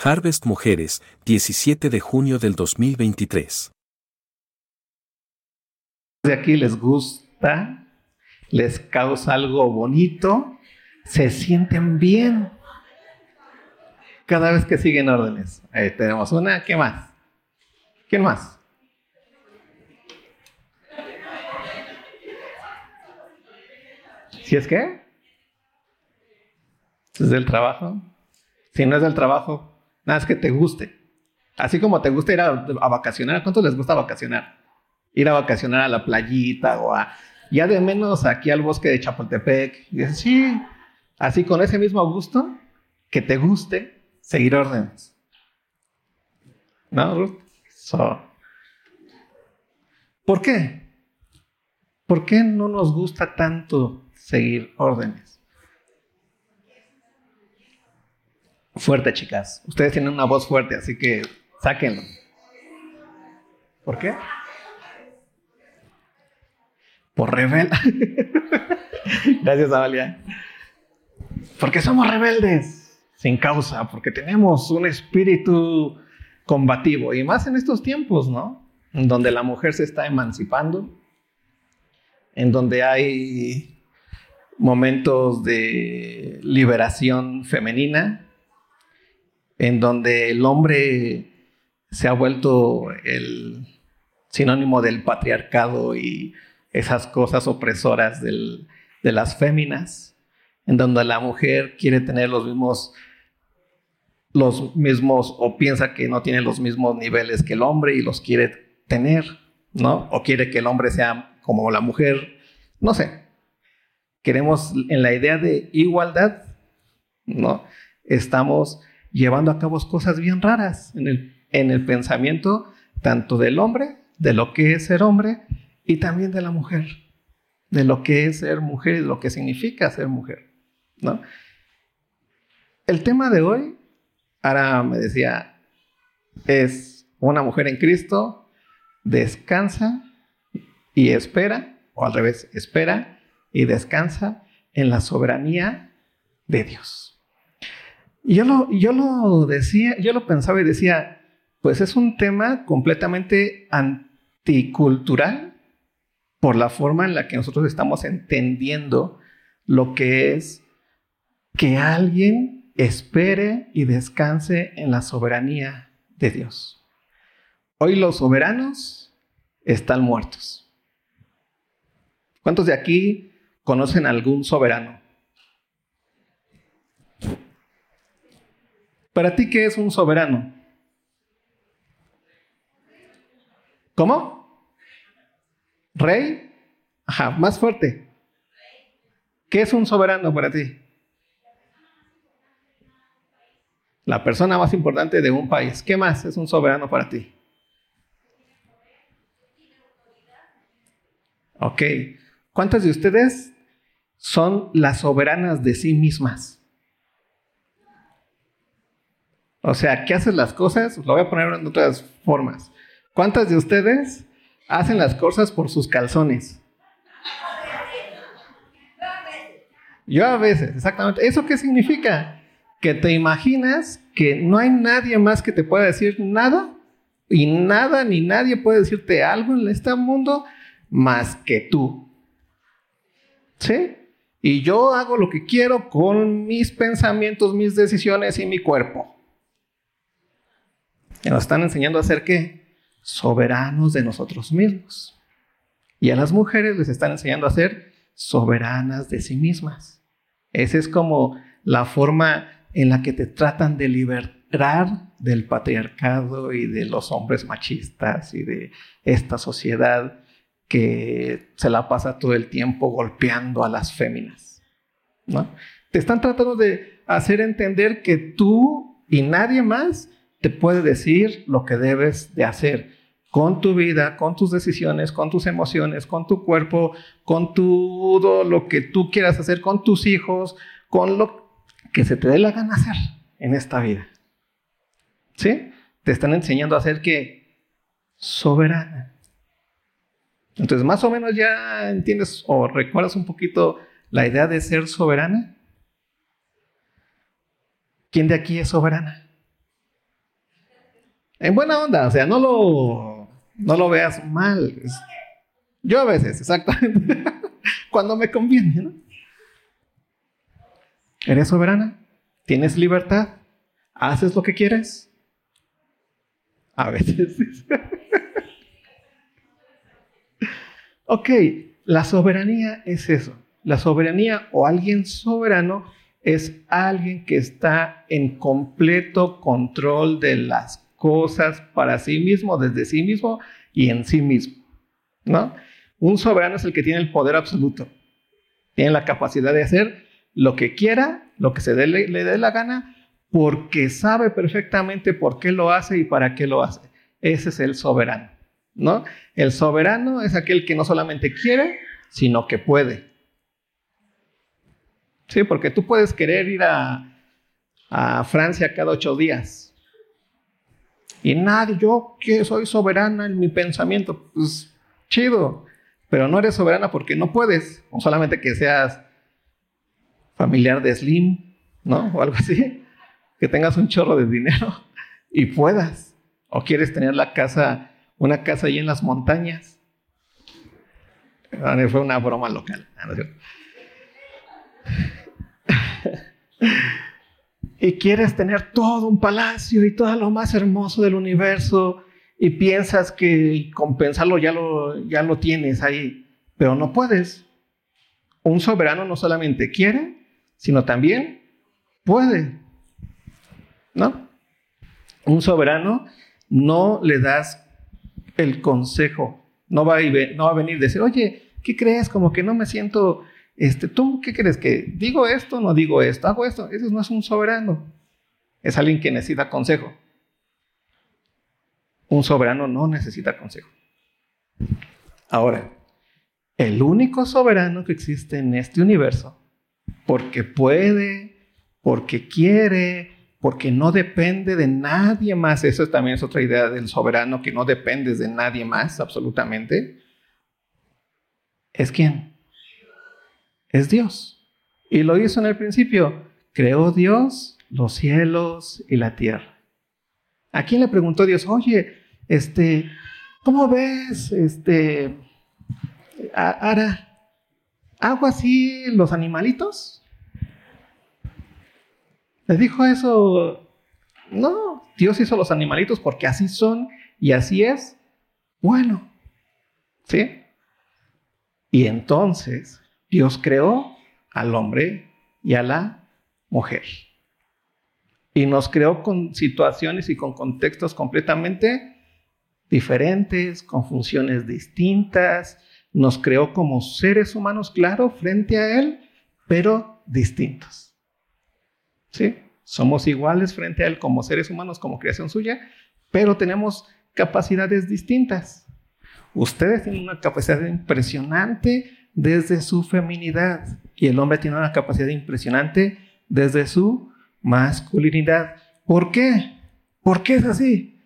Harvest Mujeres, 17 de junio del 2023. De aquí les gusta, les causa algo bonito, se sienten bien. Cada vez que siguen órdenes. Ahí tenemos una, ¿qué más? ¿Quién más? ¿Si es que? ¿Es del trabajo? Si no es del trabajo, nada es que te guste. Así como te gusta ir a, vacacionar, ¿a cuántos les gusta vacacionar? Ir a vacacionar a la playita o a, ya de menos aquí al bosque de Chapultepec. Y dices, sí, así con ese mismo gusto, que te guste seguir órdenes. ¿No, Ruth? ¿Por qué? ¿Por qué no nos gusta tanto seguir órdenes? Fuerte, chicas. Ustedes tienen una voz fuerte, así que sáquenlo. ¿Por qué? Por rebelde. Gracias, Amalia. Porque somos rebeldes, sin causa, porque tenemos un espíritu combativo, y más en estos tiempos, ¿no? En donde la mujer se está emancipando, en donde hay momentos de liberación femenina, en donde el hombre se ha vuelto el sinónimo del patriarcado y esas cosas opresoras de las féminas, en donde la mujer quiere tener los mismos, los mismos, o piensa que no tiene los mismos niveles que el hombre y los quiere tener, ¿no? O quiere que el hombre sea como la mujer, no sé. Queremos en la idea de igualdad, ¿no? Estamos llevando a cabo cosas bien raras en el, en el pensamiento tanto del hombre, de lo que es ser hombre, y también de la mujer, de lo que es ser mujer y de lo que significa ser mujer. ¿no? El tema de hoy, ahora me decía, es una mujer en Cristo, descansa y espera, o al revés, espera y descansa en la soberanía de Dios. Yo lo, yo lo decía, yo lo pensaba y decía, pues es un tema completamente anticultural por la forma en la que nosotros estamos entendiendo lo que es que alguien espere y descanse en la soberanía de Dios. Hoy los soberanos están muertos. ¿Cuántos de aquí conocen algún soberano? Para ti, ¿qué es un soberano? ¿Cómo? ¿Rey? Ajá, más fuerte. ¿Qué es un soberano para ti? La persona más importante de un país. ¿Qué más es un soberano para ti? Ok. ¿Cuántas de ustedes son las soberanas de sí mismas? O sea, ¿qué hacen las cosas? Lo voy a poner en otras formas. ¿Cuántas de ustedes hacen las cosas por sus calzones? Yo a veces, exactamente. ¿Eso qué significa? Que te imaginas que no hay nadie más que te pueda decir nada y nada ni nadie puede decirte algo en este mundo más que tú. ¿Sí? Y yo hago lo que quiero con mis pensamientos, mis decisiones y mi cuerpo. Y nos están enseñando a ser qué? Soberanos de nosotros mismos. Y a las mujeres les están enseñando a ser soberanas de sí mismas. Esa es como la forma en la que te tratan de liberar del patriarcado y de los hombres machistas y de esta sociedad que se la pasa todo el tiempo golpeando a las féminas. ¿no? Te están tratando de hacer entender que tú y nadie más te puede decir lo que debes de hacer con tu vida, con tus decisiones, con tus emociones, con tu cuerpo, con todo lo que tú quieras hacer, con tus hijos, con lo que se te dé la gana hacer en esta vida. ¿Sí? Te están enseñando a ser que soberana. Entonces, más o menos ya entiendes o recuerdas un poquito la idea de ser soberana. ¿Quién de aquí es soberana? En buena onda, o sea, no lo, no lo veas mal. Yo a veces, exactamente. Cuando me conviene, ¿no? ¿Eres soberana? ¿Tienes libertad? ¿Haces lo que quieres? A veces. ok, la soberanía es eso. La soberanía o alguien soberano es alguien que está en completo control de las cosas para sí mismo, desde sí mismo y en sí mismo. ¿no? Un soberano es el que tiene el poder absoluto. Tiene la capacidad de hacer lo que quiera, lo que se le, dé la gana, porque sabe perfectamente por qué lo hace y para qué lo hace. Ese es el soberano. ¿no? El soberano es aquel que no solamente quiere, sino que puede. Sí, porque tú puedes querer ir a Francia cada ocho días. Y nadie, yo que soy soberana en mi pensamiento, pues chido, pero no eres soberana porque no puedes, o solamente que seas familiar de Slim, ¿no? O algo así, que tengas un chorro de dinero y puedas, o quieres tener la casa una casa ahí en las montañas. Fue una broma local. Y quieres tener todo un palacio y todo lo más hermoso del universo y piensas que compensarlo ya lo, ya lo tienes ahí, pero no puedes. Un soberano no solamente quiere, sino también puede. ¿No? Un soberano no le das el consejo. No va, a, no va a venir a decir, oye, ¿qué crees? Como que no me siento, este, ¿tú qué crees? ¿Que digo esto no digo esto? ¿Hago esto? Ese no es un soberano. Es alguien que necesita consejo. Un soberano no necesita consejo. Ahora, el único soberano que existe en este universo, porque puede, porque quiere, porque no depende de nadie más. Eso también es otra idea del soberano, que no dependes de nadie más, absolutamente. ¿Es quién? Es Dios. Y lo hizo en el principio. Creó Dios los cielos y la tierra. ¿A quién le preguntó Dios? Oye, este, ¿cómo ves? Este, Ara, ¿hago así los animalitos? ¿Le dijo eso? No, Dios hizo los animalitos porque así son y así es. Bueno, ¿sí? Y entonces Dios creó al hombre y a la mujer. Y nos creó con situaciones y con contextos completamente diferentes, con funciones distintas. Nos creó como seres humanos, claro, frente a Él, pero distintos. ¿sí? Somos iguales frente a Él como seres humanos, como creación suya, pero tenemos capacidades distintas. Ustedes tienen una capacidad impresionante desde su feminidad y el hombre tiene una capacidad impresionante desde su masculinidad. ¿Por qué? ¿Por qué es así?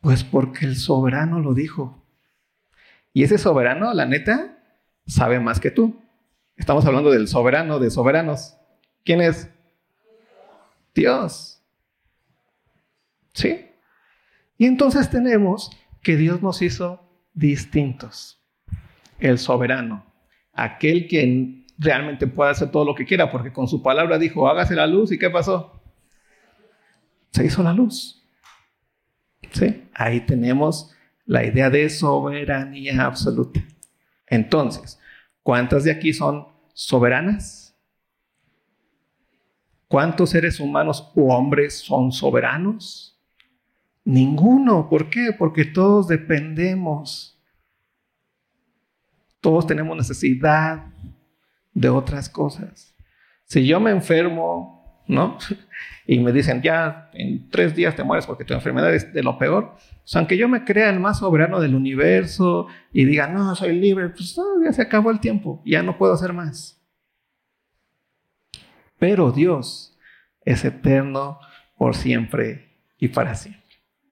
Pues porque el soberano lo dijo. Y ese soberano, la neta, sabe más que tú. Estamos hablando del soberano de soberanos. ¿Quién es? Dios. ¿Sí? Y entonces tenemos que Dios nos hizo distintos. El soberano, aquel que realmente puede hacer todo lo que quiera, porque con su palabra dijo, hágase la luz, ¿y qué pasó? Se hizo la luz. ¿Sí? Ahí tenemos la idea de soberanía absoluta. Entonces, ¿cuántas de aquí son soberanas? ¿Cuántos seres humanos o hombres son soberanos? Ninguno. ¿Por qué? Porque todos dependemos. Todos tenemos necesidad de otras cosas. Si yo me enfermo, ¿no? Y me dicen, ya en tres días te mueres porque tu enfermedad es de lo peor. Pues aunque yo me crea el más soberano del universo y diga, no, soy libre, pues ya se acabó el tiempo, ya no puedo hacer más. Pero Dios es eterno por siempre y para siempre.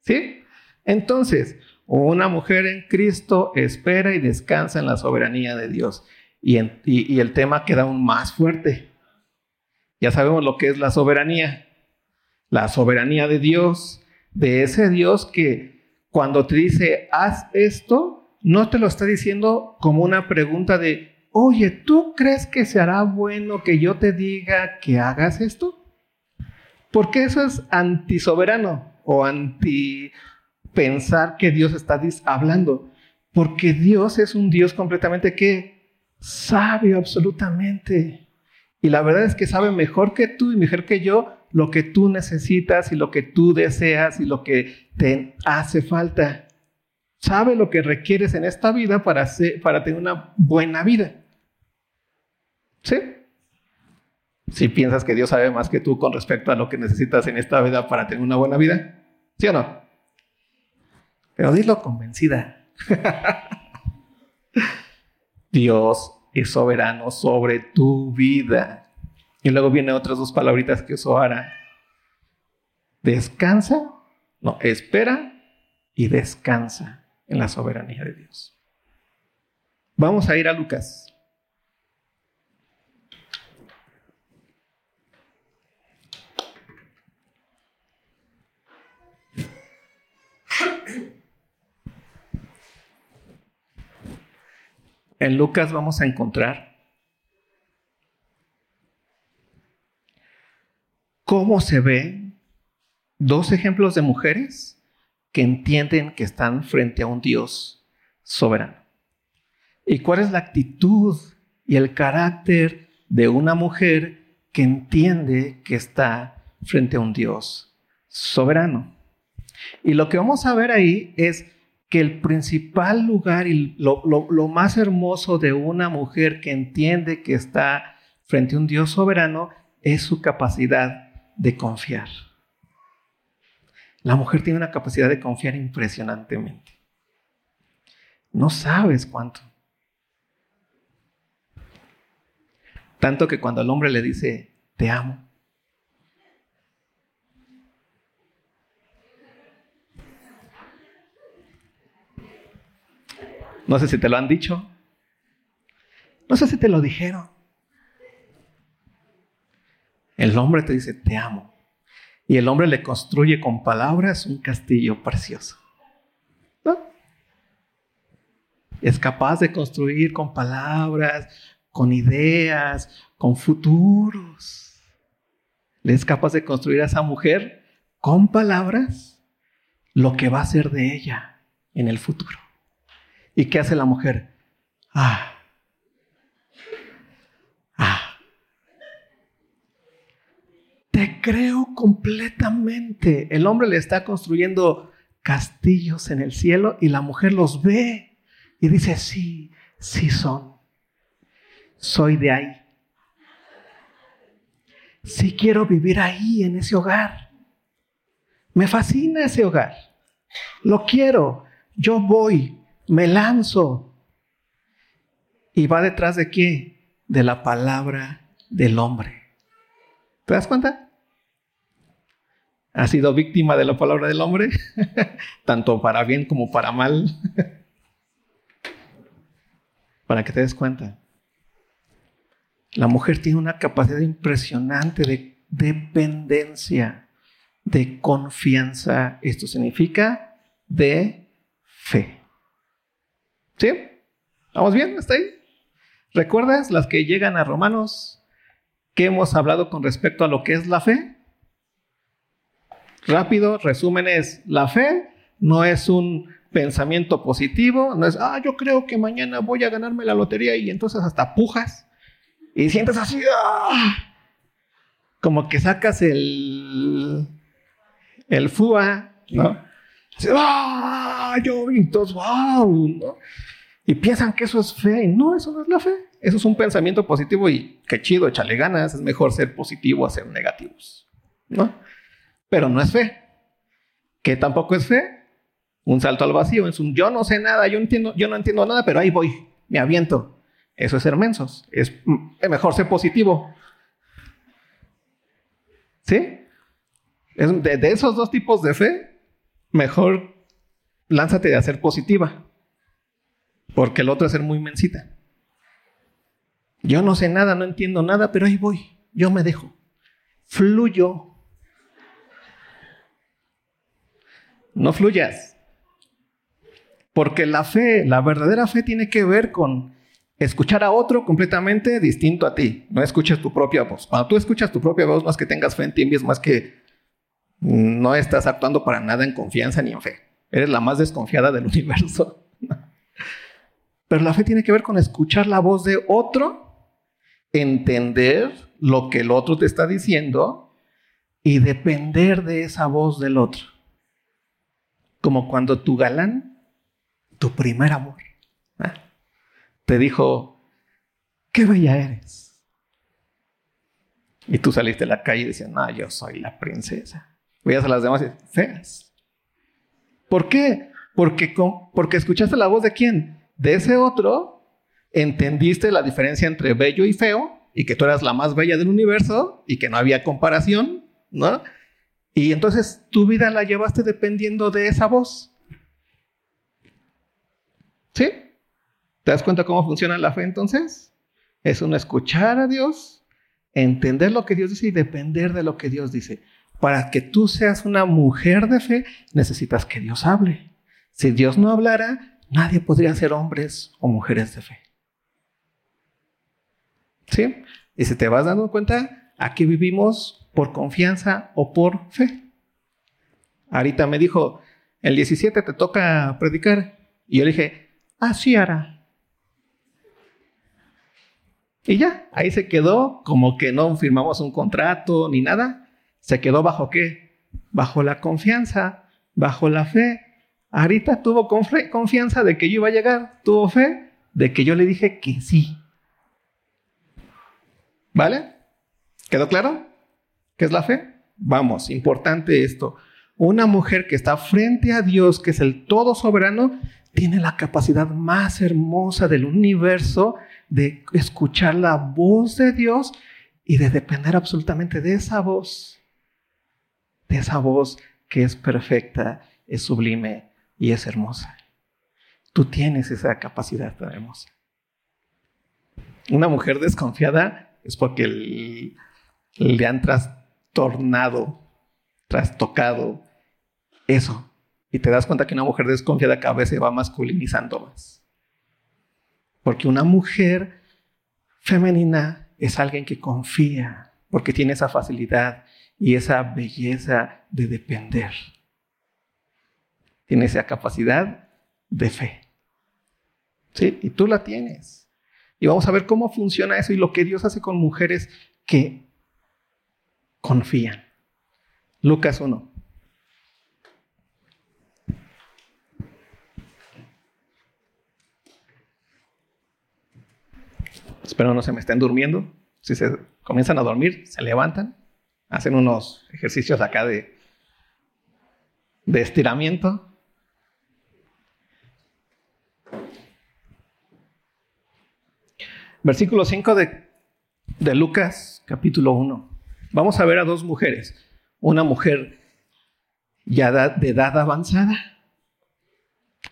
¿Sí? Entonces, una mujer en Cristo espera y descansa en la soberanía de Dios. Y, el tema queda aún más fuerte. Ya sabemos lo que es la soberanía. La soberanía de Dios de ese Dios que cuando te dice, haz esto, no te lo está diciendo como una pregunta de, oye, ¿tú crees que se hará bueno que yo te diga que hagas esto? Porque eso es antisoberano o anti pensar que Dios está hablando. Porque Dios es un Dios completamente que sabe absolutamente. Y la verdad es que sabe mejor que tú y mejor que yo lo que tú necesitas y lo que tú deseas y lo que te hace falta. Sabe lo que requieres en esta vida para, para tener una buena vida. ¿Sí? Si piensas que Dios sabe más que tú con respecto a lo que necesitas en esta vida para tener una buena vida, ¿sí o no? Pero dilo convencida. Dios es soberano sobre tu vida. Y luego vienen otras dos palabritas que usó Ara. Descansa, no, espera y descansa en la soberanía de Dios. Vamos a ir a Lucas. En Lucas vamos a encontrar cómo se ven dos ejemplos de mujeres que entienden que están frente a un Dios soberano. ¿Y cuál es la actitud y el carácter de una mujer que entiende que está frente a un Dios soberano? Y lo que vamos a ver ahí es que el principal lugar y lo, más hermoso de una mujer que entiende que está frente a un Dios soberano es su capacidad de confiar. La mujer tiene una capacidad de confiar impresionantemente. No sabes cuánto. Tanto que cuando el hombre le dice, te amo, No sé si te lo han dicho. No sé si te lo dijeron. El hombre te dice, te amo. Y el hombre le construye con palabras un castillo precioso. Es capaz de construir con palabras, con ideas, con futuros. Le es capaz de construir a esa mujer con palabras lo que va a ser de ella en el futuro. ¿Y qué hace la mujer? Ah. Ah. Te creo completamente. El hombre le está construyendo castillos en el cielo y la mujer los ve y dice, sí, sí son. Soy de ahí. Sí quiero vivir ahí, en ese hogar. Me fascina ese hogar. Lo quiero. Yo voy me lanzo. ¿Y va detrás de qué? De la palabra del hombre. ¿Te das cuenta? ¿Ha sido víctima de la palabra del hombre? Tanto para bien como para mal. para que te des cuenta. La mujer tiene una capacidad impresionante de dependencia, de confianza. Esto significa de fe. ¿Sí? ¿Vamos bien? ¿Está ahí? ¿Recuerdas las que llegan a Romanos que hemos hablado con respecto a lo que es la fe? Rápido, resumen es, la fe no es un pensamiento positivo, no es, ah, yo creo que mañana voy a ganarme la lotería y entonces hasta pujas y sientes así, ah, como que sacas el, el FUA, ¿no? ¡ah! Yo, wow, Y piensan que eso es fe. Y no, eso no es la fe. Eso es un pensamiento positivo y qué chido, échale ganas. Es mejor ser positivo a ser negativos. ¿No? Pero no es fe. ¿Qué tampoco es fe? Un salto al vacío. Es un yo no sé nada, yo, entiendo, yo no entiendo nada, pero ahí voy, me aviento. Eso es ser mensos. Es, mejor ser positivo. ¿Sí? de esos dos tipos de fe, mejor lánzate a ser positiva. Porque el otro es ser muy mensita. Yo no sé nada, no entiendo nada, pero ahí voy. Yo me dejo. Fluyo. No fluyas. Porque la fe, la verdadera fe tiene que ver con escuchar a otro completamente distinto a ti. No escuches tu propia voz. Cuando tú escuchas tu propia voz, no es que tengas fe en ti mismo, es que no estás actuando para nada en confianza ni en fe. Eres la más desconfiada del universo. Pero la fe tiene que ver con escuchar la voz de otro, entender lo que el otro te está diciendo y depender de esa voz del otro. Como cuando tu galán, tu primer amor, ¿eh? te dijo, qué bella eres. Y tú saliste a la calle y decías, no, yo soy la princesa. Veías a las demás y feas. ¿Por qué? Porque, porque escuchaste la voz de quién? De ese otro, entendiste la diferencia entre bello y feo y que tú eras la más bella del universo y que no había comparación, ¿no? Y entonces tu vida la llevaste dependiendo de esa voz. ¿Sí? ¿Te das cuenta cómo funciona la fe entonces? Es un escuchar a Dios, entender lo que Dios dice y depender de lo que Dios dice. Para que tú seas una mujer de fe, necesitas que Dios hable. Si Dios no hablara, nadie podría ser hombres o mujeres de fe. ¿Sí? Y si te vas dando cuenta, aquí vivimos por confianza o por fe. Ahorita me dijo, el 17 te toca predicar. Y yo le dije, así hará. Y ya, ahí se quedó como que no firmamos un contrato ni nada. ¿Se quedó bajo qué? Bajo la confianza, bajo la fe. Ahorita tuvo confianza de que yo iba a llegar, tuvo fe de que yo le dije que sí. ¿Vale? ¿Quedó claro? ¿Qué es la fe? Vamos, importante esto. Una mujer que está frente a Dios, que es el todo soberano, tiene la capacidad más hermosa del universo de escuchar la voz de Dios y de depender absolutamente de esa voz de esa voz que es perfecta, es sublime y es hermosa. Tú tienes esa capacidad tan hermosa. Una mujer desconfiada es porque le han trastornado, trastocado eso. Y te das cuenta que una mujer desconfiada cada vez se va masculinizando más. Porque una mujer femenina es alguien que confía, porque tiene esa facilidad y esa belleza de depender. Tiene esa capacidad de fe. ¿Sí? Y tú la tienes. Y vamos a ver cómo funciona eso y lo que Dios hace con mujeres que confían. Lucas 1. Espero no se me estén durmiendo. Si se comienzan a dormir, se levantan hacen unos ejercicios acá de, de estiramiento. Versículo 5 de, de Lucas, capítulo 1. Vamos a ver a dos mujeres. Una mujer ya de edad avanzada,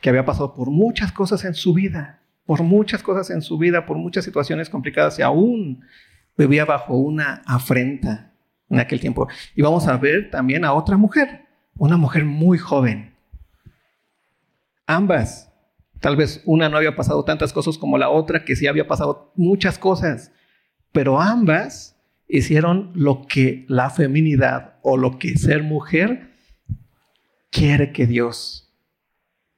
que había pasado por muchas cosas en su vida, por muchas cosas en su vida, por muchas situaciones complicadas y aún vivía bajo una afrenta en aquel tiempo. Y vamos a ver también a otra mujer, una mujer muy joven. Ambas, tal vez una no había pasado tantas cosas como la otra, que sí había pasado muchas cosas, pero ambas hicieron lo que la feminidad o lo que ser mujer quiere que Dios,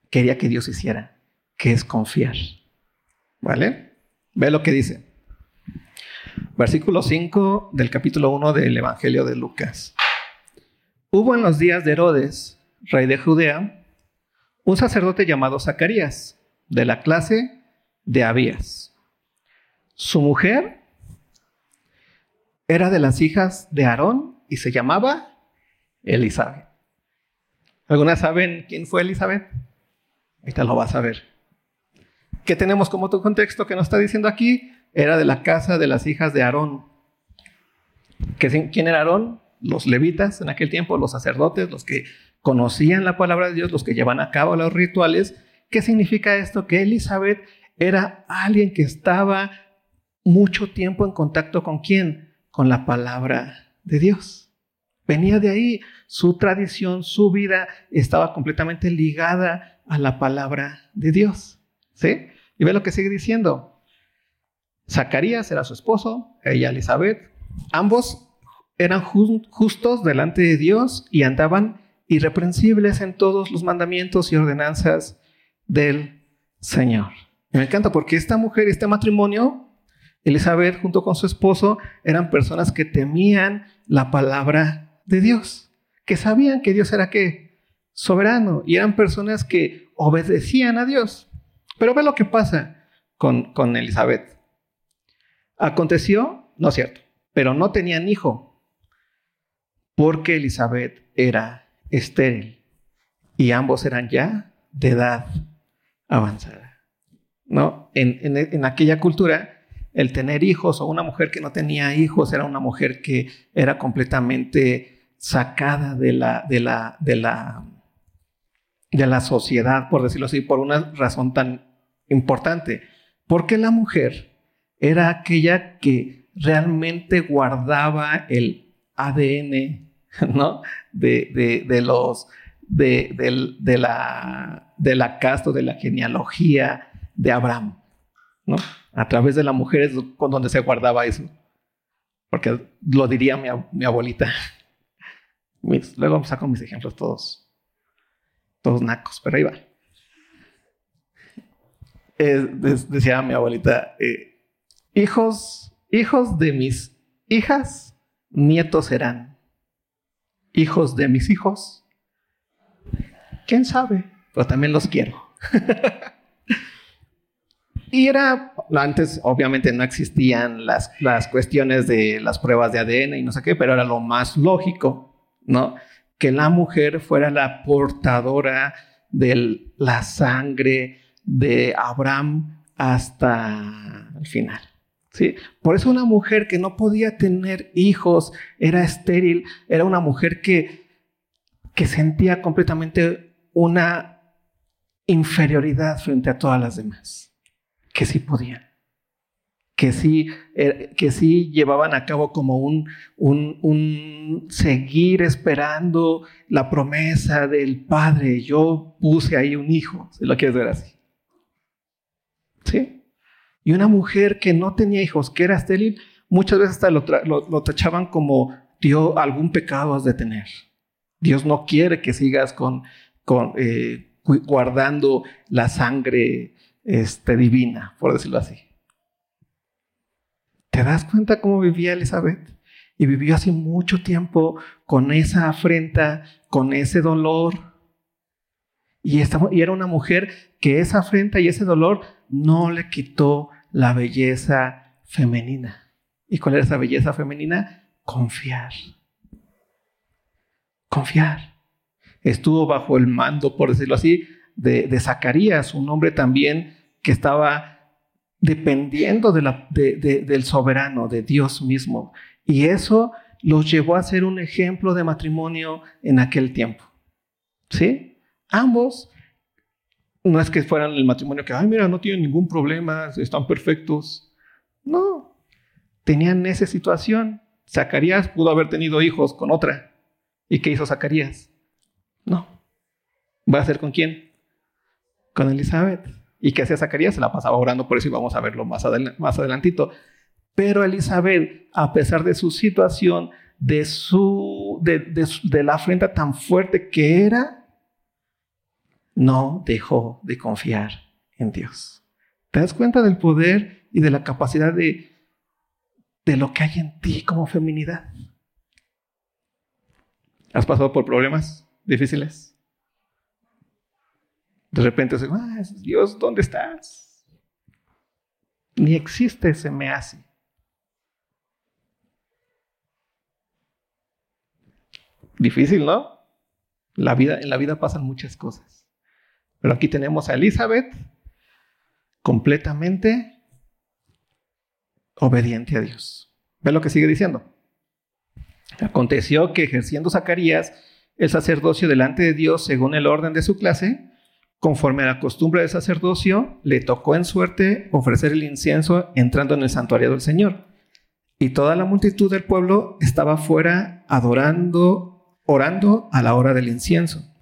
quería que Dios hiciera, que es confiar. ¿Vale? Ve lo que dice. Versículo 5 del capítulo 1 del Evangelio de Lucas. Hubo en los días de Herodes, rey de Judea, un sacerdote llamado Zacarías, de la clase de Abías. Su mujer era de las hijas de Aarón y se llamaba Elizabeth. ¿Algunas saben quién fue Elizabeth? Ahorita lo vas a ver. ¿Qué tenemos como tu contexto que nos está diciendo aquí? era de la casa de las hijas de Aarón. ¿Quién era Aarón? Los levitas en aquel tiempo, los sacerdotes, los que conocían la palabra de Dios, los que llevan a cabo los rituales. ¿Qué significa esto? Que Elizabeth era alguien que estaba mucho tiempo en contacto con quién? Con la palabra de Dios. Venía de ahí. Su tradición, su vida estaba completamente ligada a la palabra de Dios. ¿Sí? Y ve lo que sigue diciendo. Zacarías era su esposo, ella Elizabeth. Ambos eran justos delante de Dios y andaban irreprensibles en todos los mandamientos y ordenanzas del Señor. me encanta porque esta mujer, este matrimonio, Elizabeth junto con su esposo, eran personas que temían la palabra de Dios, que sabían que Dios era qué? Soberano, y eran personas que obedecían a Dios. Pero ve lo que pasa con, con Elizabeth. Aconteció, no es cierto, pero no tenían hijo, porque Elizabeth era estéril y ambos eran ya de edad avanzada. ¿No? En, en, aquella cultura, el tener hijos o una mujer que no tenía hijos era una mujer que era completamente sacada de la, de la, de la, de la sociedad, por decirlo así, por una razón tan importante. Porque la mujer era aquella que realmente guardaba el ADN, ¿no? De, de, los, de, de, la, de la de la genealogía de Abraham, ¿no? A través de la mujer es con donde se guardaba eso. Porque lo diría mi, mi abuelita. Luego saco mis ejemplos todos, todos nacos, pero ahí va. decía mi abuelita, eh, Hijos, hijos de mis hijas, nietos serán. Hijos de mis hijos, quién sabe, pero también los quiero. y era, antes obviamente no existían las, las cuestiones de las pruebas de ADN y no sé qué, pero era lo más lógico, ¿no? Que la mujer fuera la portadora de la sangre de Abraham hasta el final. Por eso una mujer que no podía tener hijos, era estéril, era una mujer que, que sentía completamente una inferioridad frente a todas las demás, que sí podían, que sí, er, que sí llevaban a cabo como un, un, seguir esperando la promesa del Padre. Yo puse ahí un hijo, si lo quieres ver así. ¿Sí? Y una mujer que no tenía hijos, que era estéril, muchas veces hasta lo, tachaban como, Dios, algún pecado has de tener. Dios no quiere que sigas con, eh, guardando la sangre este, divina, por decirlo así. ¿Te das cuenta cómo vivía Elizabeth? Y vivió hace mucho tiempo con esa afrenta, con ese dolor. Y, y era una mujer que esa afrenta y ese dolor no le quitó la belleza femenina. ¿Y cuál era esa belleza femenina? Confiar. Confiar. Estuvo bajo el mando, por decirlo así, de, Zacarías, un hombre también que estaba dependiendo del soberano, de Dios mismo. Y eso los llevó a ser un ejemplo de matrimonio en aquel tiempo. ¿Sí? Ambos no es que fueran el matrimonio que, ay, mira, no tienen ningún problema, están perfectos. No, tenían esa situación. Zacarías pudo haber tenido hijos con otra. ¿Y qué hizo Zacarías? No. ¿Va a ser con quién? Con Elizabeth. ¿Y qué hacía Zacarías? Se la pasaba orando, por eso íbamos a verlo más, más adelantito. Pero Elizabeth, a pesar de su situación, de, su, de, de la afrenta tan fuerte que era, no dejó de confiar en Dios. ¿Te das cuenta del poder y de la capacidad de, de lo que hay en ti como feminidad? ¿Has pasado por problemas difíciles? De repente, ah, Dios, ¿dónde estás? Ni existe, se me hace. Difícil, ¿no? La vida, en la vida pasan muchas cosas. Pero aquí tenemos a Elizabeth completamente obediente a Dios. Ve lo que sigue diciendo. Aconteció que ejerciendo Zacarías el sacerdocio delante de Dios según el orden de su clase, conforme a la costumbre del sacerdocio, le tocó en suerte ofrecer el incienso entrando en el santuario del Señor. Y toda la multitud del pueblo estaba fuera adorando, orando a la hora del incienso.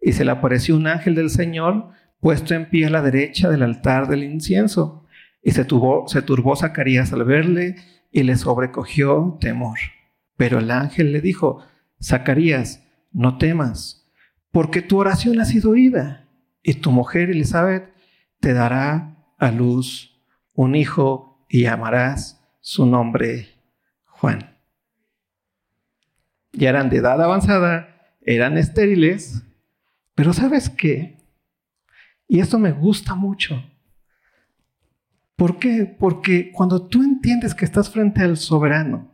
Y se le apareció un ángel del Señor puesto en pie a la derecha del altar del incienso. Y se, tuvo, se turbó Zacarías al verle y le sobrecogió temor. Pero el ángel le dijo, Zacarías, no temas, porque tu oración ha sido oída, y tu mujer Elizabeth te dará a luz un hijo y llamarás su nombre Juan. Ya eran de edad avanzada, eran estériles, pero ¿sabes qué? Y esto me gusta mucho. ¿Por qué? Porque cuando tú entiendes que estás frente al soberano,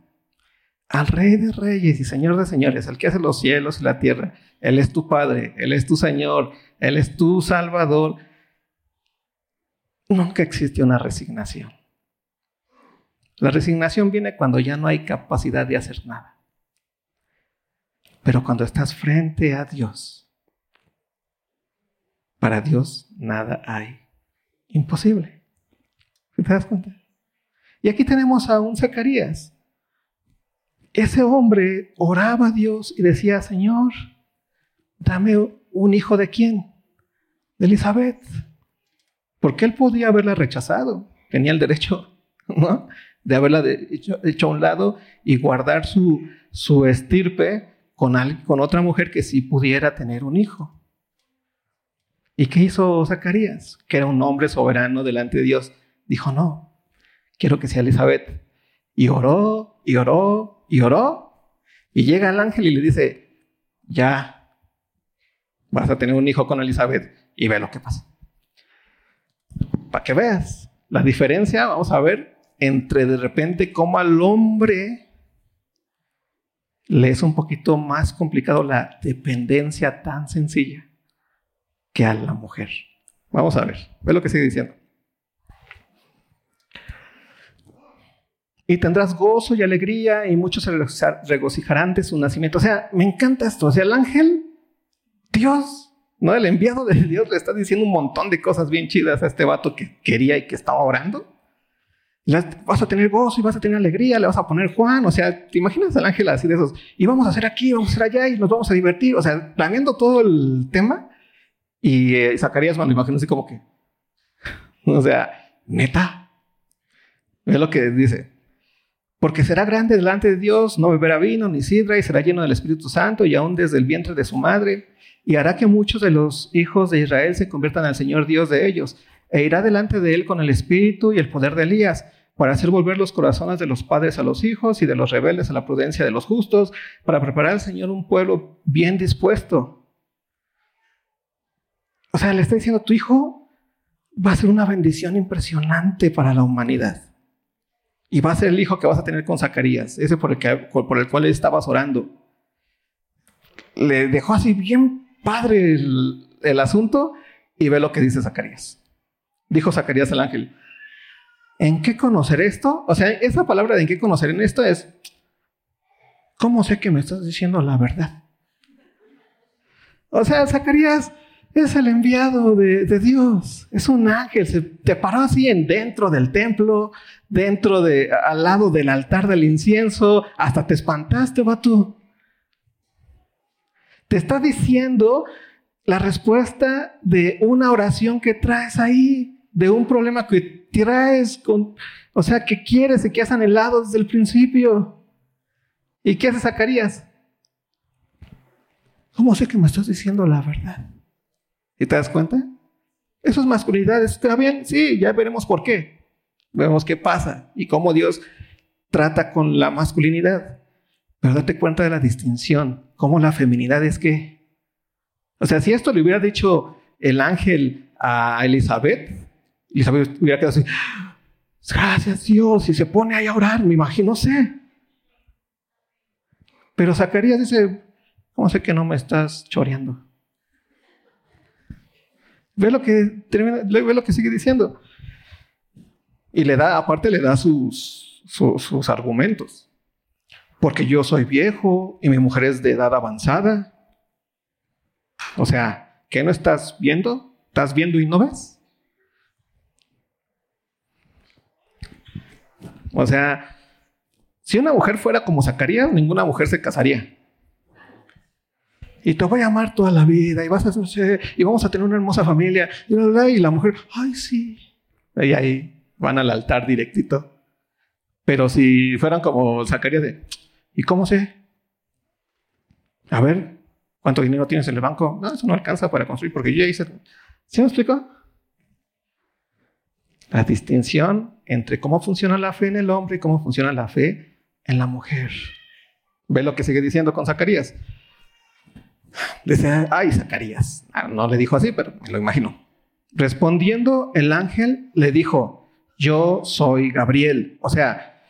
al rey de reyes y señor de señores, al que hace los cielos y la tierra, Él es tu Padre, Él es tu Señor, Él es tu Salvador, nunca existe una resignación. La resignación viene cuando ya no hay capacidad de hacer nada. Pero cuando estás frente a Dios, para Dios nada hay imposible. ¿Te das cuenta? Y aquí tenemos a un Zacarías. Ese hombre oraba a Dios y decía, Señor, dame un hijo de quién? De Elizabeth. Porque él podía haberla rechazado. Tenía el derecho, ¿no? De haberla hecho, a un lado y guardar su, su estirpe con, con otra mujer que sí pudiera tener un hijo. ¿Y qué hizo Zacarías? Que era un hombre soberano delante de Dios. Dijo, no, quiero que sea Elizabeth. Y oró, y oró, y oró. Y llega el ángel y le dice, ya, vas a tener un hijo con Elizabeth. Y ve lo que pasa. Para que veas la diferencia, vamos a ver, entre de repente cómo al hombre le es un poquito más complicado la dependencia tan sencilla que a la mujer. Vamos a ver, ve lo que sigue diciendo. Y tendrás gozo y alegría y muchos se regocijarán de su nacimiento. O sea, me encanta esto. O sea, el ángel, Dios, ¿no? El enviado de Dios le está diciendo un montón de cosas bien chidas a este vato que quería y que estaba orando. Vas a tener gozo y vas a tener alegría, le vas a poner Juan. O sea, ¿te imaginas al ángel así de esos? Y vamos a hacer aquí, vamos a hacer allá y nos vamos a divertir. O sea, planeando todo el tema. Y eh, Zacarías me imagino así como que, o sea, neta. Es lo que dice. Porque será grande delante de Dios, no beberá vino ni sidra y será lleno del Espíritu Santo y aún desde el vientre de su madre. Y hará que muchos de los hijos de Israel se conviertan al Señor Dios de ellos. E irá delante de él con el espíritu y el poder de Elías para hacer volver los corazones de los padres a los hijos y de los rebeldes a la prudencia de los justos, para preparar al Señor un pueblo bien dispuesto. O sea, le está diciendo, tu hijo va a ser una bendición impresionante para la humanidad. Y va a ser el hijo que vas a tener con Zacarías, ese por el, que, por el cual estabas orando. Le dejó así bien padre el, el asunto y ve lo que dice Zacarías. Dijo Zacarías al ángel, ¿en qué conocer esto? O sea, esa palabra de en qué conocer en esto es, ¿cómo sé que me estás diciendo la verdad? O sea, Zacarías es el enviado de, Dios, es un ángel, se te paró así en dentro del templo, dentro de, al lado del altar del incienso, hasta te espantaste, vato. Te está diciendo la respuesta de una oración que traes ahí, de un problema que traes con, o sea, que quieres y que has anhelado desde el principio. ¿Y qué hace Zacarías? ¿Cómo sé que me estás diciendo la verdad? ¿Y te das cuenta? Eso es masculinidad. ¿Está bien? Sí, ya veremos por qué. Vemos qué pasa y cómo Dios trata con la masculinidad. Pero date cuenta de la distinción. Cómo la feminidad es que. O sea, si esto le hubiera dicho el ángel a Elizabeth, Elizabeth hubiera quedado así. Gracias Dios. Y se pone ahí a orar, me imagino, sé. Pero Zacarías dice, ¿cómo sé que no me estás choreando? Ve lo que ve lo que sigue diciendo. Y le da, aparte le da sus, sus, argumentos. Porque yo soy viejo y mi mujer es de edad avanzada. O sea, ¿qué no estás viendo? ¿Estás viendo y no ves? O sea, Si una mujer fuera como Zacarías, ninguna mujer se casaría. Y te voy a amar toda la vida y vas a y vamos a tener una hermosa familia. Y la, mujer, ay, sí. Y ahí van al altar directito. Pero si fueran como Zacarías de, ¿y cómo sé? A ver, ¿cuánto dinero tienes en el banco? No, eso no alcanza para construir porque yo ya hice. ¿Sí me explico? La distinción entre cómo funciona la fe en el hombre y cómo funciona la fe en la mujer. Ve lo que sigue diciendo con Zacarías. Dice, ay, Zacarías. Ah, no le dijo así, pero me lo imagino. Respondiendo, el ángel le dijo, yo soy Gabriel. O sea,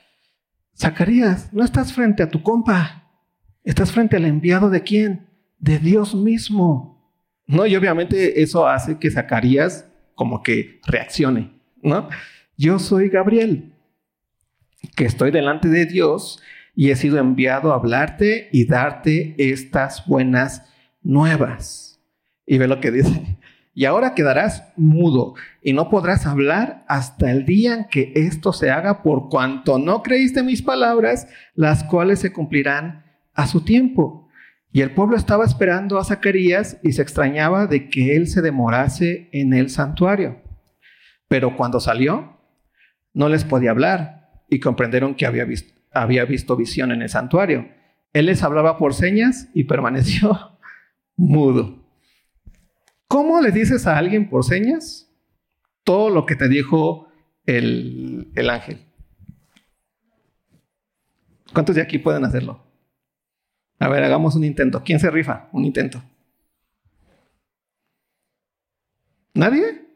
Zacarías, no estás frente a tu compa, estás frente al enviado de quién? De Dios mismo. No, y obviamente eso hace que Zacarías como que reaccione, ¿no? Yo soy Gabriel, que estoy delante de Dios y he sido enviado a hablarte y darte estas buenas nuevas. Y ve lo que dice. Y ahora quedarás mudo y no podrás hablar hasta el día en que esto se haga por cuanto no creíste mis palabras, las cuales se cumplirán a su tiempo. Y el pueblo estaba esperando a Zacarías y se extrañaba de que él se demorase en el santuario. Pero cuando salió, no les podía hablar y comprendieron que había visto, había visto visión en el santuario. Él les hablaba por señas y permaneció mudo. ¿Cómo le dices a alguien por señas todo lo que te dijo el, el ángel? ¿Cuántos de aquí pueden hacerlo? A ver, hagamos un intento. ¿Quién se rifa? Un intento. ¿Nadie?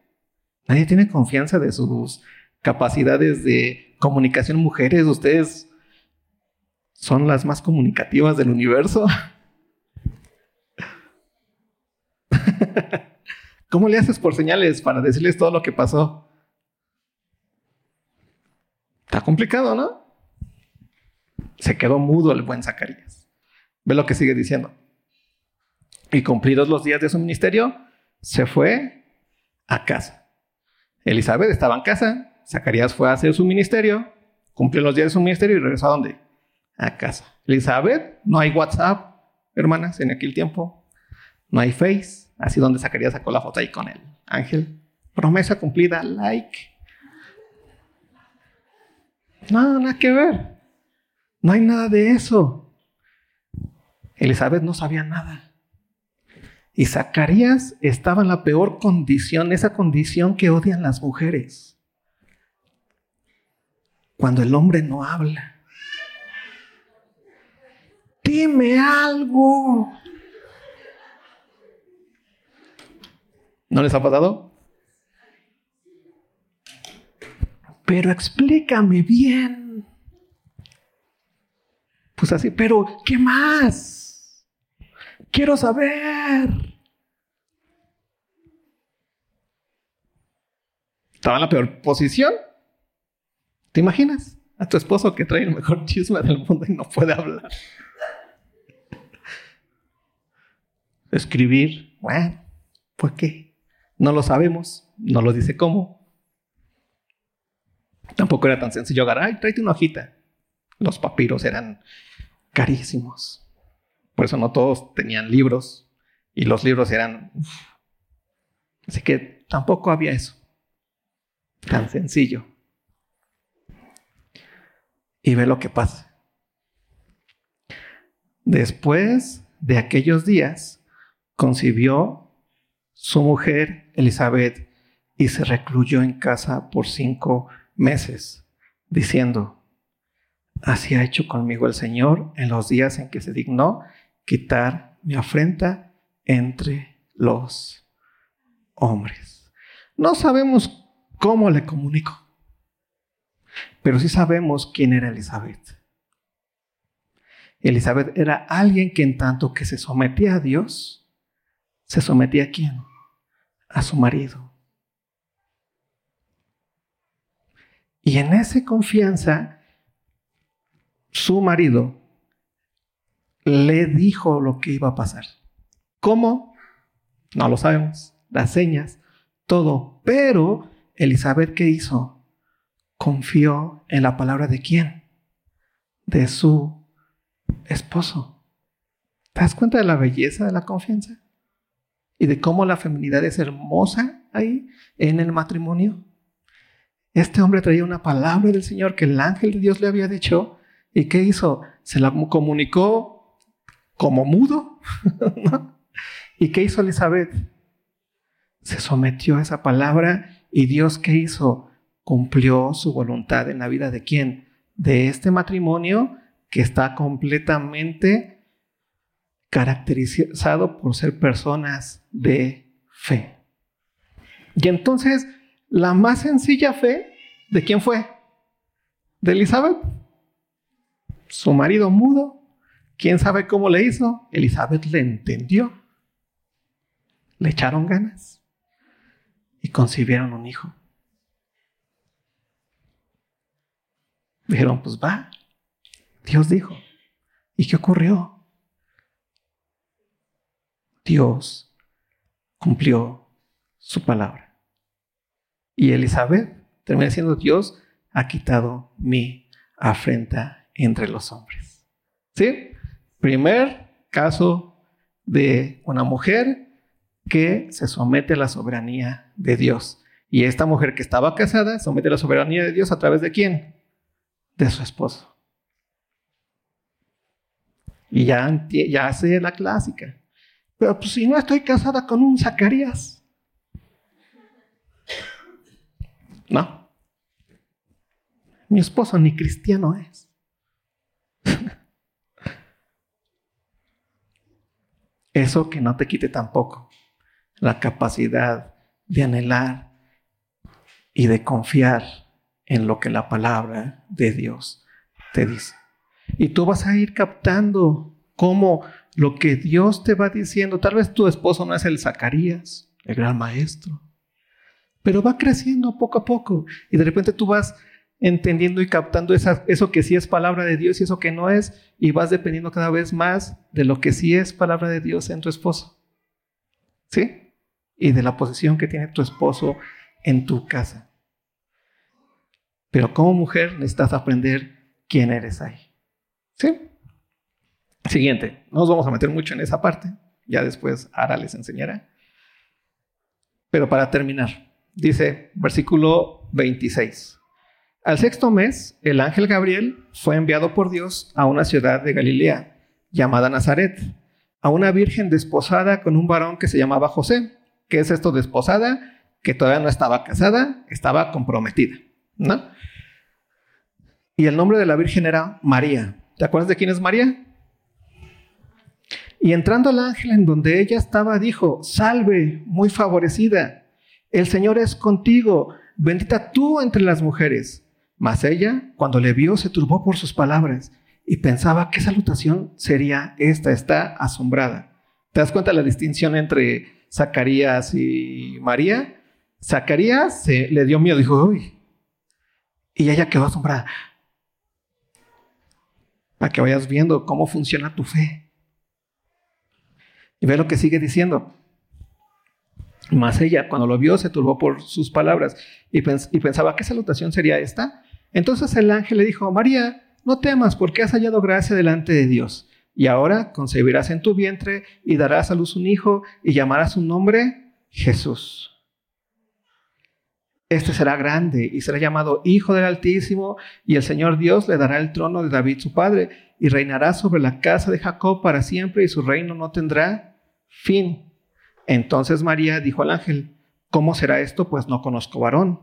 Nadie tiene confianza de sus capacidades de comunicación. Mujeres, ustedes son las más comunicativas del universo. ¿Cómo le haces por señales para decirles todo lo que pasó? Está complicado, ¿no? Se quedó mudo el buen Zacarías. Ve lo que sigue diciendo. Y cumplidos los días de su ministerio, se fue a casa. Elizabeth estaba en casa, Zacarías fue a hacer su ministerio, cumplió los días de su ministerio y regresó a dónde? A casa. Elizabeth, no hay WhatsApp, hermanas, en aquel tiempo. No hay Face. Así donde Zacarías sacó la foto ahí con el ángel. Promesa cumplida, like. No, nada que ver. No hay nada de eso. Elizabeth no sabía nada. Y Zacarías estaba en la peor condición, esa condición que odian las mujeres. Cuando el hombre no habla. Dime algo. ¿No les ha pasado? Pero explícame bien. Pues así, pero ¿qué más? Quiero saber. Estaba en la peor posición. ¿Te imaginas? A tu esposo que trae el mejor chisme del mundo y no puede hablar. Escribir, bueno, ¿por qué? No lo sabemos, no lo dice cómo. Tampoco era tan sencillo agarrar, ay, tráete una hojita. Los papiros eran carísimos. Por eso no todos tenían libros y los libros eran... Así que tampoco había eso. Tan sencillo. Y ve lo que pasa. Después de aquellos días, concibió su mujer Elizabeth y se recluyó en casa por cinco meses, diciendo, Así ha hecho conmigo el Señor en los días en que se dignó quitar mi afrenta entre los hombres. No sabemos cómo le comunicó, pero sí sabemos quién era Elizabeth. Elizabeth era alguien que en tanto que se sometía a Dios, se sometía a quién? A su marido. Y en esa confianza, su marido le dijo lo que iba a pasar. ¿Cómo? No lo sabemos. Las señas, todo. Pero Elizabeth, ¿qué hizo? Confió en la palabra de quién? de su esposo. ¿Te das cuenta de la belleza de la confianza? Y de cómo la feminidad es hermosa ahí en el matrimonio. Este hombre traía una palabra del Señor que el ángel de Dios le había dicho. ¿Y qué hizo? Se la comunicó como mudo. ¿Y qué hizo Elizabeth? Se sometió a esa palabra y Dios qué hizo? Cumplió su voluntad en la vida de quién? De este matrimonio que está completamente caracterizado por ser personas de fe. Y entonces, la más sencilla fe, ¿de quién fue? De Elizabeth. Su marido mudo. ¿Quién sabe cómo le hizo? Elizabeth le entendió. Le echaron ganas y concibieron un hijo. Dijeron, pues va. Dios dijo. ¿Y qué ocurrió? Dios cumplió su palabra. Y Elizabeth, termina siendo Dios, ha quitado mi afrenta entre los hombres. ¿Sí? Primer caso de una mujer que se somete a la soberanía de Dios. Y esta mujer que estaba casada somete a la soberanía de Dios a través de quién? De su esposo. Y ya, ya hace la clásica. Pero pues si no estoy casada con un Zacarías. No. Mi esposo ni cristiano es. Eso que no te quite tampoco la capacidad de anhelar y de confiar en lo que la palabra de Dios te dice. Y tú vas a ir captando cómo lo que Dios te va diciendo, tal vez tu esposo no es el Zacarías, el gran maestro, pero va creciendo poco a poco y de repente tú vas entendiendo y captando eso que sí es palabra de Dios y eso que no es, y vas dependiendo cada vez más de lo que sí es palabra de Dios en tu esposo. ¿Sí? Y de la posición que tiene tu esposo en tu casa. Pero como mujer necesitas aprender quién eres ahí. ¿Sí? Siguiente, no nos vamos a meter mucho en esa parte, ya después Ara les enseñará. Pero para terminar, dice versículo 26. Al sexto mes, el ángel Gabriel fue enviado por Dios a una ciudad de Galilea llamada Nazaret, a una virgen desposada con un varón que se llamaba José. ¿Qué es esto desposada? Que todavía no estaba casada, estaba comprometida, ¿no? Y el nombre de la virgen era María. ¿Te acuerdas de quién es María? Y entrando al ángel en donde ella estaba, dijo, salve, muy favorecida, el Señor es contigo, bendita tú entre las mujeres. Mas ella, cuando le vio, se turbó por sus palabras y pensaba qué salutación sería esta, está asombrada. ¿Te das cuenta la distinción entre Zacarías y María? Zacarías se, le dio miedo, dijo, uy, y ella quedó asombrada. Para que vayas viendo cómo funciona tu fe. Y ve lo que sigue diciendo. Mas ella, cuando lo vio, se turbó por sus palabras y, pensaba, ¿qué salutación sería esta? Entonces el ángel le dijo, María, no temas porque has hallado gracia delante de Dios. Y ahora concebirás en tu vientre y darás a luz un hijo y llamarás su nombre Jesús. Este será grande y será llamado Hijo del Altísimo y el Señor Dios le dará el trono de David su padre y reinará sobre la casa de Jacob para siempre y su reino no tendrá fin. Entonces María dijo al ángel, ¿cómo será esto? Pues no conozco varón.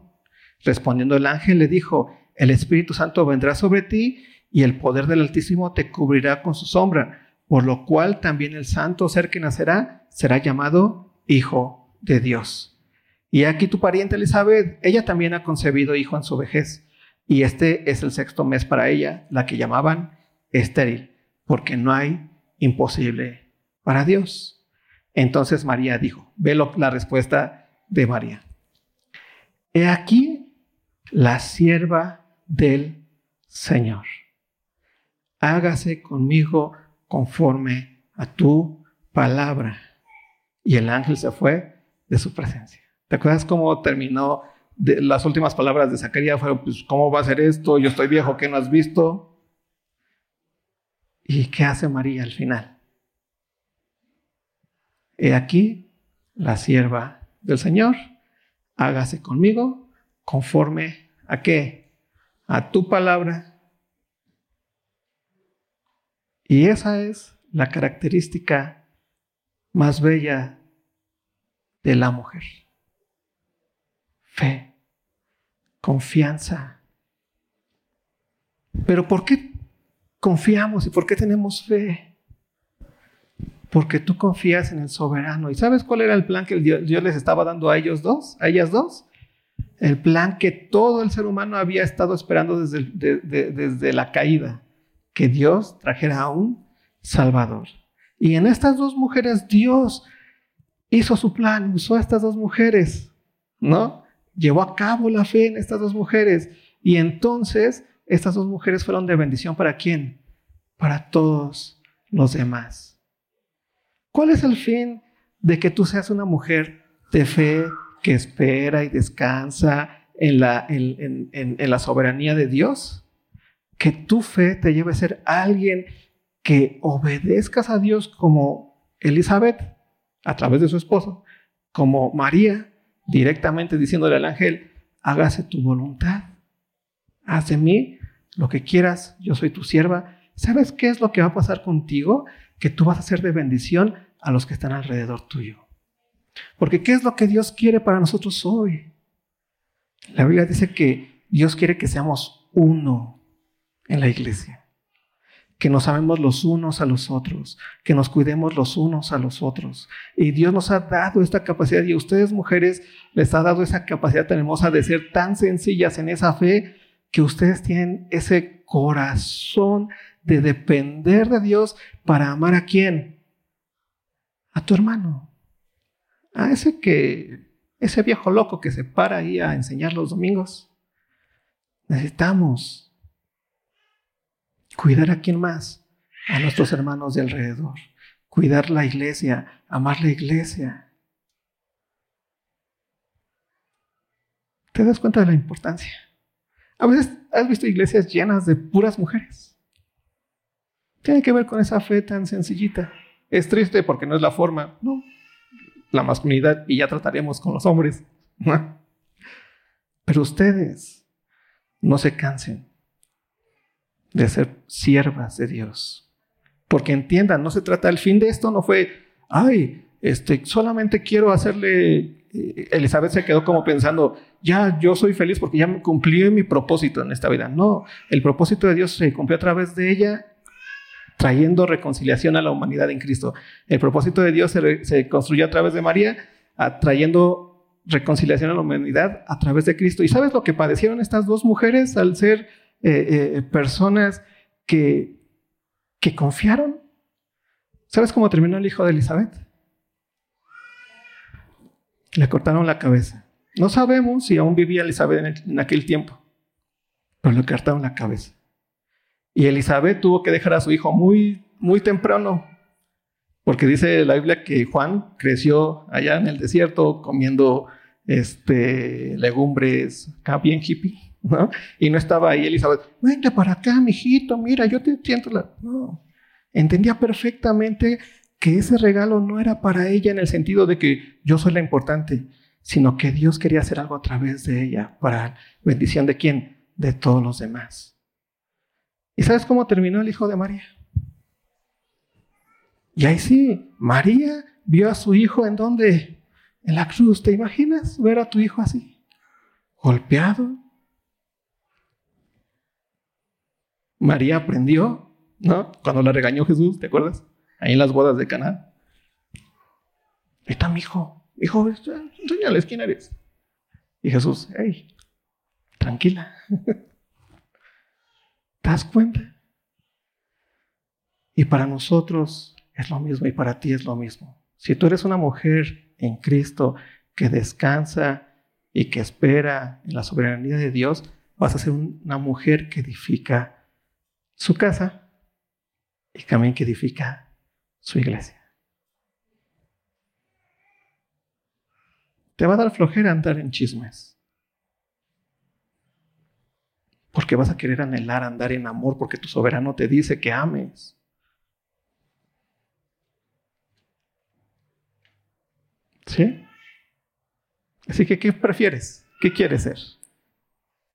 Respondiendo el ángel le dijo, el Espíritu Santo vendrá sobre ti y el poder del Altísimo te cubrirá con su sombra, por lo cual también el santo ser que nacerá será llamado Hijo de Dios. Y aquí tu pariente Elizabeth, ella también ha concebido hijo en su vejez, y este es el sexto mes para ella, la que llamaban estéril, porque no hay imposible para Dios. Entonces María dijo, ve la respuesta de María. He aquí la sierva del Señor. Hágase conmigo conforme a tu palabra. Y el ángel se fue de su presencia. ¿Te acuerdas cómo terminó? las últimas palabras de Zacarías fueron, pues, ¿cómo va a ser esto? Yo estoy viejo, ¿qué no has visto? ¿Y qué hace María al final? He aquí la sierva del Señor, hágase conmigo conforme a qué? A tu palabra. Y esa es la característica más bella de la mujer. Fe, confianza. Pero ¿por qué confiamos y por qué tenemos fe? Porque tú confías en el soberano. ¿Y sabes cuál era el plan que Dios, les estaba dando a ellos dos, a ellas dos? El plan que todo el ser humano había estado esperando desde, desde la caída, que Dios trajera a un Salvador. Y en estas dos mujeres Dios hizo su plan, usó a estas dos mujeres, ¿no? Llevó a cabo la fe en estas dos mujeres. Y entonces estas dos mujeres fueron de bendición para quién? Para todos los demás. ¿Cuál es el fin de que tú seas una mujer de fe que espera y descansa en la, soberanía de Dios? Que tu fe te lleve a ser alguien que obedezcas a Dios como Elizabeth a través de su esposo, como María directamente diciéndole al ángel, hágase tu voluntad, haz de mí lo que quieras, yo soy tu sierva. ¿Sabes qué es lo que va a pasar contigo? Que tú vas a ser de bendición a los que están alrededor tuyo. Porque ¿qué es lo que Dios quiere para nosotros hoy? La Biblia dice que Dios quiere que seamos uno en la iglesia que nos amemos los unos a los otros, que nos cuidemos los unos a los otros. Y Dios nos ha dado esta capacidad y a ustedes mujeres les ha dado esa capacidad tan hermosa de ser tan sencillas en esa fe que ustedes tienen ese corazón de depender de Dios para amar a quién? A tu hermano. A ese que, ese viejo loco que se para ahí a enseñar los domingos. Necesitamos Cuidar a quién más? A nuestros hermanos de alrededor. Cuidar la iglesia, amar la iglesia. ¿Te das cuenta de la importancia? A veces has visto iglesias llenas de puras mujeres. Tiene que ver con esa fe tan sencillita. Es triste porque no es la forma, no. La masculinidad y ya trataremos con los hombres. Pero ustedes no se cansen de ser siervas de Dios. Porque entiendan, no se trata, el fin de esto no fue, ay, este, solamente quiero hacerle, eh, Elizabeth se quedó como pensando, ya yo soy feliz porque ya me cumplí mi propósito en esta vida. No, el propósito de Dios se cumplió a través de ella, trayendo reconciliación a la humanidad en Cristo. El propósito de Dios se, construyó a través de María, trayendo reconciliación a la humanidad a través de Cristo. ¿Y sabes lo que padecieron estas dos mujeres al ser eh, eh, personas que, que confiaron. ¿Sabes cómo terminó el hijo de Elizabeth? Le cortaron la cabeza. No sabemos si aún vivía Elizabeth en, aquel tiempo, pero le cortaron la cabeza. Y Elizabeth tuvo que dejar a su hijo muy, muy temprano, porque dice la Biblia que Juan creció allá en el desierto comiendo este, legumbres, acá bien hippie. Y no estaba ahí Elizabeth, venga para acá, mijito, mira, yo te siento la... No, entendía perfectamente que ese regalo no era para ella en el sentido de que yo soy la importante, sino que Dios quería hacer algo a través de ella para bendición de quién? De todos los demás. ¿Y sabes cómo terminó el hijo de María? Y ahí sí, María vio a su hijo en donde? En la cruz. ¿Te imaginas ver a tu hijo así? Golpeado, María aprendió, ¿no? Cuando la regañó Jesús, ¿te acuerdas? Ahí en las bodas de Cana. Ahí está mi hijo. Hijo, enséñales quién eres. Y Jesús, hey, tranquila. ¿Te das cuenta? Y para nosotros es lo mismo y para ti es lo mismo. Si tú eres una mujer en Cristo que descansa y que espera en la soberanía de Dios, vas a ser una mujer que edifica su casa y también que edifica su iglesia. Te va a dar flojera andar en chismes. Porque vas a querer anhelar andar en amor porque tu soberano te dice que ames. ¿Sí? Así que, ¿qué prefieres? ¿Qué quieres ser?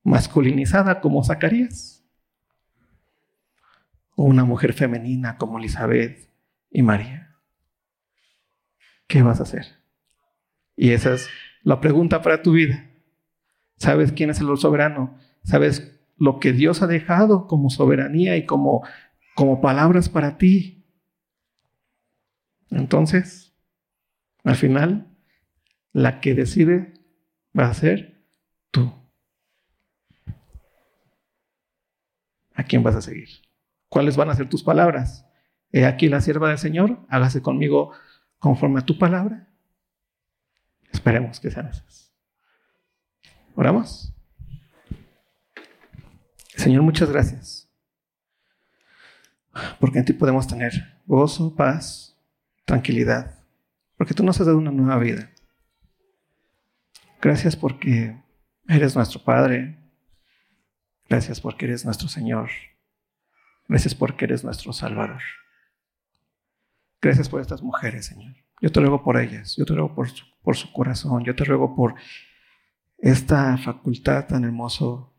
¿Masculinizada como Zacarías? ¿O una mujer femenina como Elizabeth y María? ¿Qué vas a hacer? Y esa es la pregunta para tu vida. ¿Sabes quién es el soberano? ¿Sabes lo que Dios ha dejado como soberanía y como, como palabras para ti? Entonces, al final, la que decide va a ser tú. ¿A quién vas a seguir? ¿Cuáles van a ser tus palabras? He aquí la sierva del Señor, hágase conmigo conforme a tu palabra. Esperemos que sean esas. ¿Oramos? Señor, muchas gracias. Porque en ti podemos tener gozo, paz, tranquilidad. Porque tú nos has dado una nueva vida. Gracias porque eres nuestro Padre. Gracias porque eres nuestro Señor. Gracias porque eres nuestro Salvador. Gracias por estas mujeres, Señor. Yo te ruego por ellas, yo te ruego por su, por su corazón, yo te ruego por esta facultad tan hermoso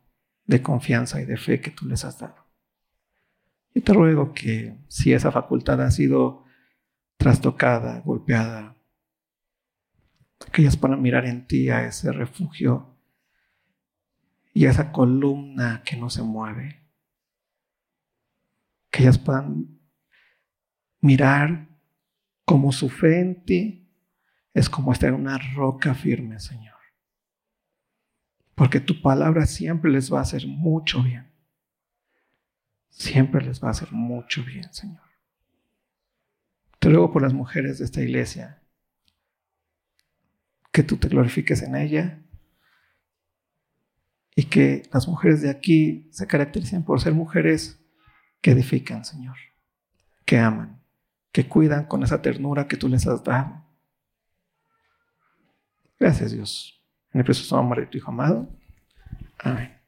de confianza y de fe que tú les has dado. Yo te ruego que si esa facultad ha sido trastocada, golpeada, que ellas puedan mirar en ti a ese refugio y a esa columna que no se mueve. Que ellas puedan mirar como su fe en ti es como estar en una roca firme, Señor. Porque tu palabra siempre les va a hacer mucho bien. Siempre les va a hacer mucho bien, Señor. Te ruego por las mujeres de esta iglesia, que tú te glorifiques en ella y que las mujeres de aquí se caractericen por ser mujeres que edifican, Señor, que aman que cuidan con esa ternura que tú les has dado. Gracias Dios. En el precioso nombre de tu Hijo amado. Amén.